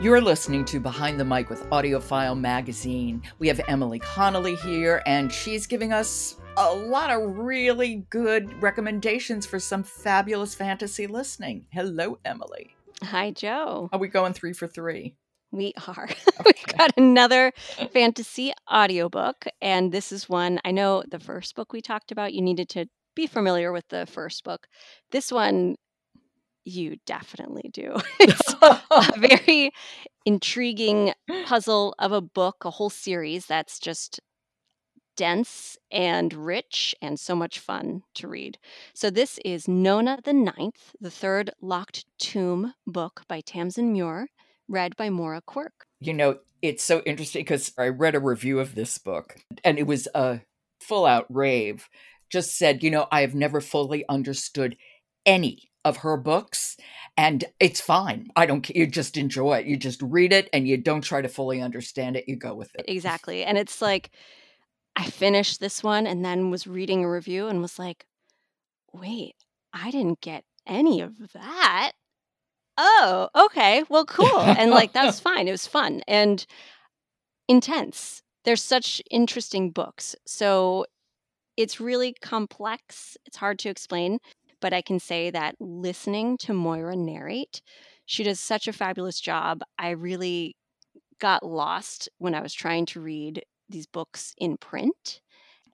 You're listening to Behind the Mic with AudioFile Magazine. We have Emily Connolly here, and she's giving us a lot of really good recommendations for some fabulous fantasy listening. Hello, Emily. Hi, Joe. Are we going three for three? We are. We've got another fantasy audiobook, and this is one I know the first book we talked about, you needed to be familiar with the first book. This one you definitely do. it's a very intriguing puzzle of a book, a whole series that's just dense and rich and so much fun to read. So this is Nona the Ninth, the third Locked Tomb book by Tamsin Muir, read by Moira Quirk. You know, it's so interesting because I read a review of this book and it was a full out rave. Just said, you know, I have never fully understood any of her books and it's fine. I don't you just enjoy it. You just read it and you don't try to fully understand it you go with it. Exactly and it's like i finished this one and then was reading a review and was like wait i didn't get any of that? Oh okay well cool and like that was fine it was fun and intense. There's such interesting books so it's really complex it's hard to explain but I can say that listening to Moira narrate, she does such a fabulous job. I really got lost when I was trying to read these books in print.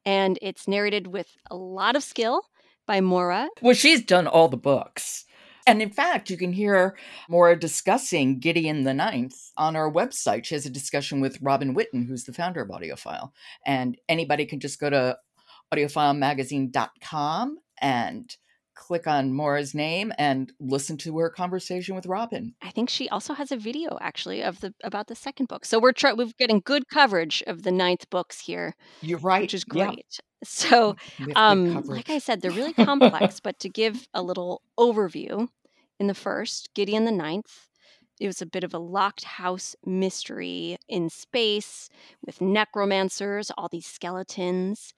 And it's narrated with a lot of skill by Moira. Well, she's done all the books. And in fact, you can hear Moira discussing Gideon the Ninth on our website. She has a discussion with Robin Whitten, who's the founder of AudioFile. And anybody can just go to audiofilemagazine.com and click on Moira's name and listen to her conversation with Robin. I think she also has a video actually of the about the second book. So we're try- we're getting good coverage of the ninth books here. You're right, which is great. Yeah. So, um, like I said, they're really complex. but to give a little overview, in the first Gideon the Ninth, it was a bit of a locked house mystery in space with necromancers, all these skeletons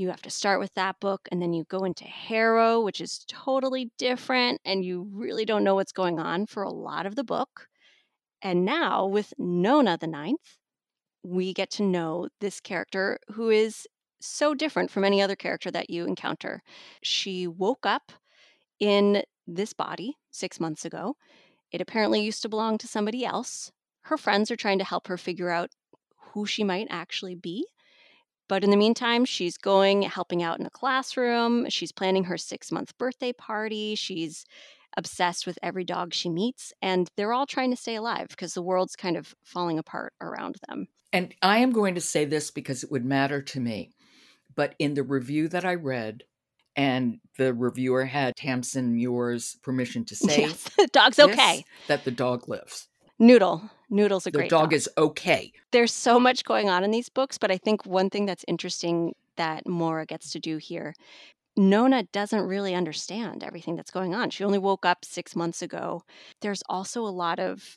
you have to start with that book and then you go into Harrow, which is totally different, and you really don't know what's going on for a lot of the book. And now with Nona the Ninth, we get to know this character who is so different from any other character that you encounter. She woke up in this body six months ago. It apparently used to belong to somebody else. Her friends are trying to help her figure out who she might actually be. But in the meantime, she's going, helping out in a classroom. She's planning her six month birthday party. She's obsessed with every dog she meets. And they're all trying to stay alive because the world's kind of falling apart around them. And I am going to say this because it would matter to me. But in the review that I read, and the reviewer had Tamsin Muir's permission to say yes, the dog's okay. That the dog lives. Noodle. Noodle's a the great dog, dog is okay. There's so much going on in these books, but I think one thing that's interesting that Moira gets to do here, Nona doesn't really understand everything that's going on. She only woke up six months ago. There's also a lot of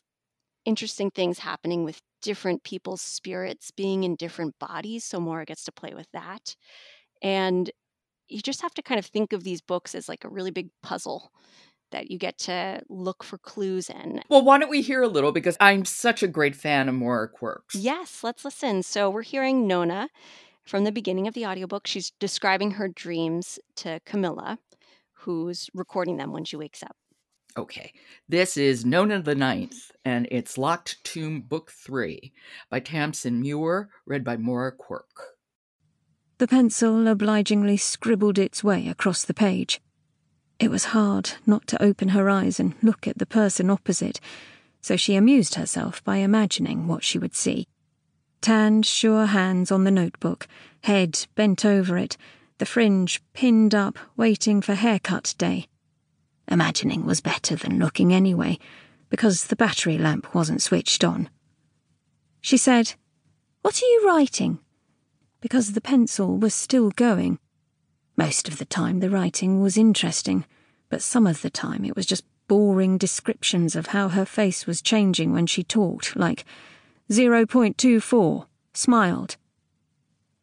interesting things happening with different people's spirits being in different bodies. So Moira gets to play with that. And you just have to kind of think of these books as like a really big puzzle that you get to look for clues in. Well, why don't we hear a little? Because I'm such a great fan of Moira Quirks. Yes, let's listen. So we're hearing Nona from the beginning of the audiobook. She's describing her dreams to Camilla, who's recording them when she wakes up. Okay, this is Nona the Ninth, and it's Locked Tomb Book Three by Tamsin Muir, read by Moira Quirk. The pencil obligingly scribbled its way across the page. It was hard not to open her eyes and look at the person opposite, so she amused herself by imagining what she would see. Tanned, sure hands on the notebook, head bent over it, the fringe pinned up, waiting for haircut day. Imagining was better than looking anyway, because the battery lamp wasn't switched on. She said, What are you writing? Because the pencil was still going. Most of the time the writing was interesting, but some of the time it was just boring descriptions of how her face was changing when she talked, like 0.24, smiled.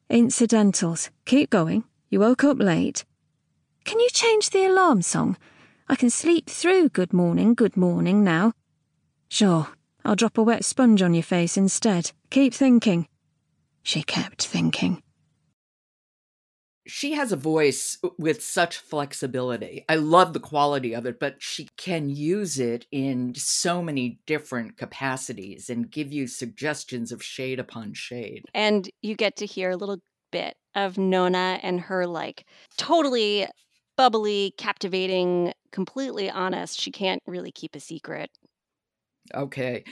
Incidentals, keep going. You woke up late. Can you change the alarm song? I can sleep through good morning, good morning now. Sure, I'll drop a wet sponge on your face instead. Keep thinking. She kept thinking. She has a voice with such flexibility. I love the quality of it, but she can use it in so many different capacities and give you suggestions of shade upon shade. And you get to hear a little bit of Nona and her like totally bubbly, captivating, completely honest. She can't really keep a secret. Okay.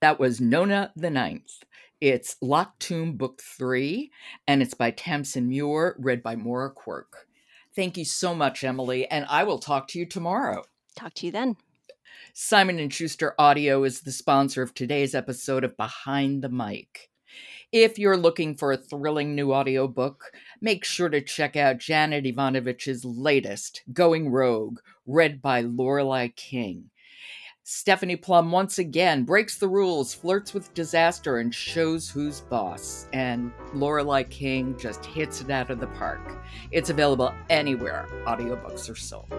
That was Nona the Ninth. It's Locked Tomb Book 3, and it's by Tamsin Muir, read by Moira Quirk. Thank you so much, Emily, and I will talk to you tomorrow. Talk to you then. Simon & Schuster Audio is the sponsor of today's episode of Behind the Mic. If you're looking for a thrilling new audiobook, make sure to check out Janet Evanovich's latest, Going Rogue, read by Lorelei King. Stephanie Plum once again breaks the rules, flirts with disaster, and shows who's boss. And Lorelei King just hits it out of the park. It's available anywhere audiobooks are sold.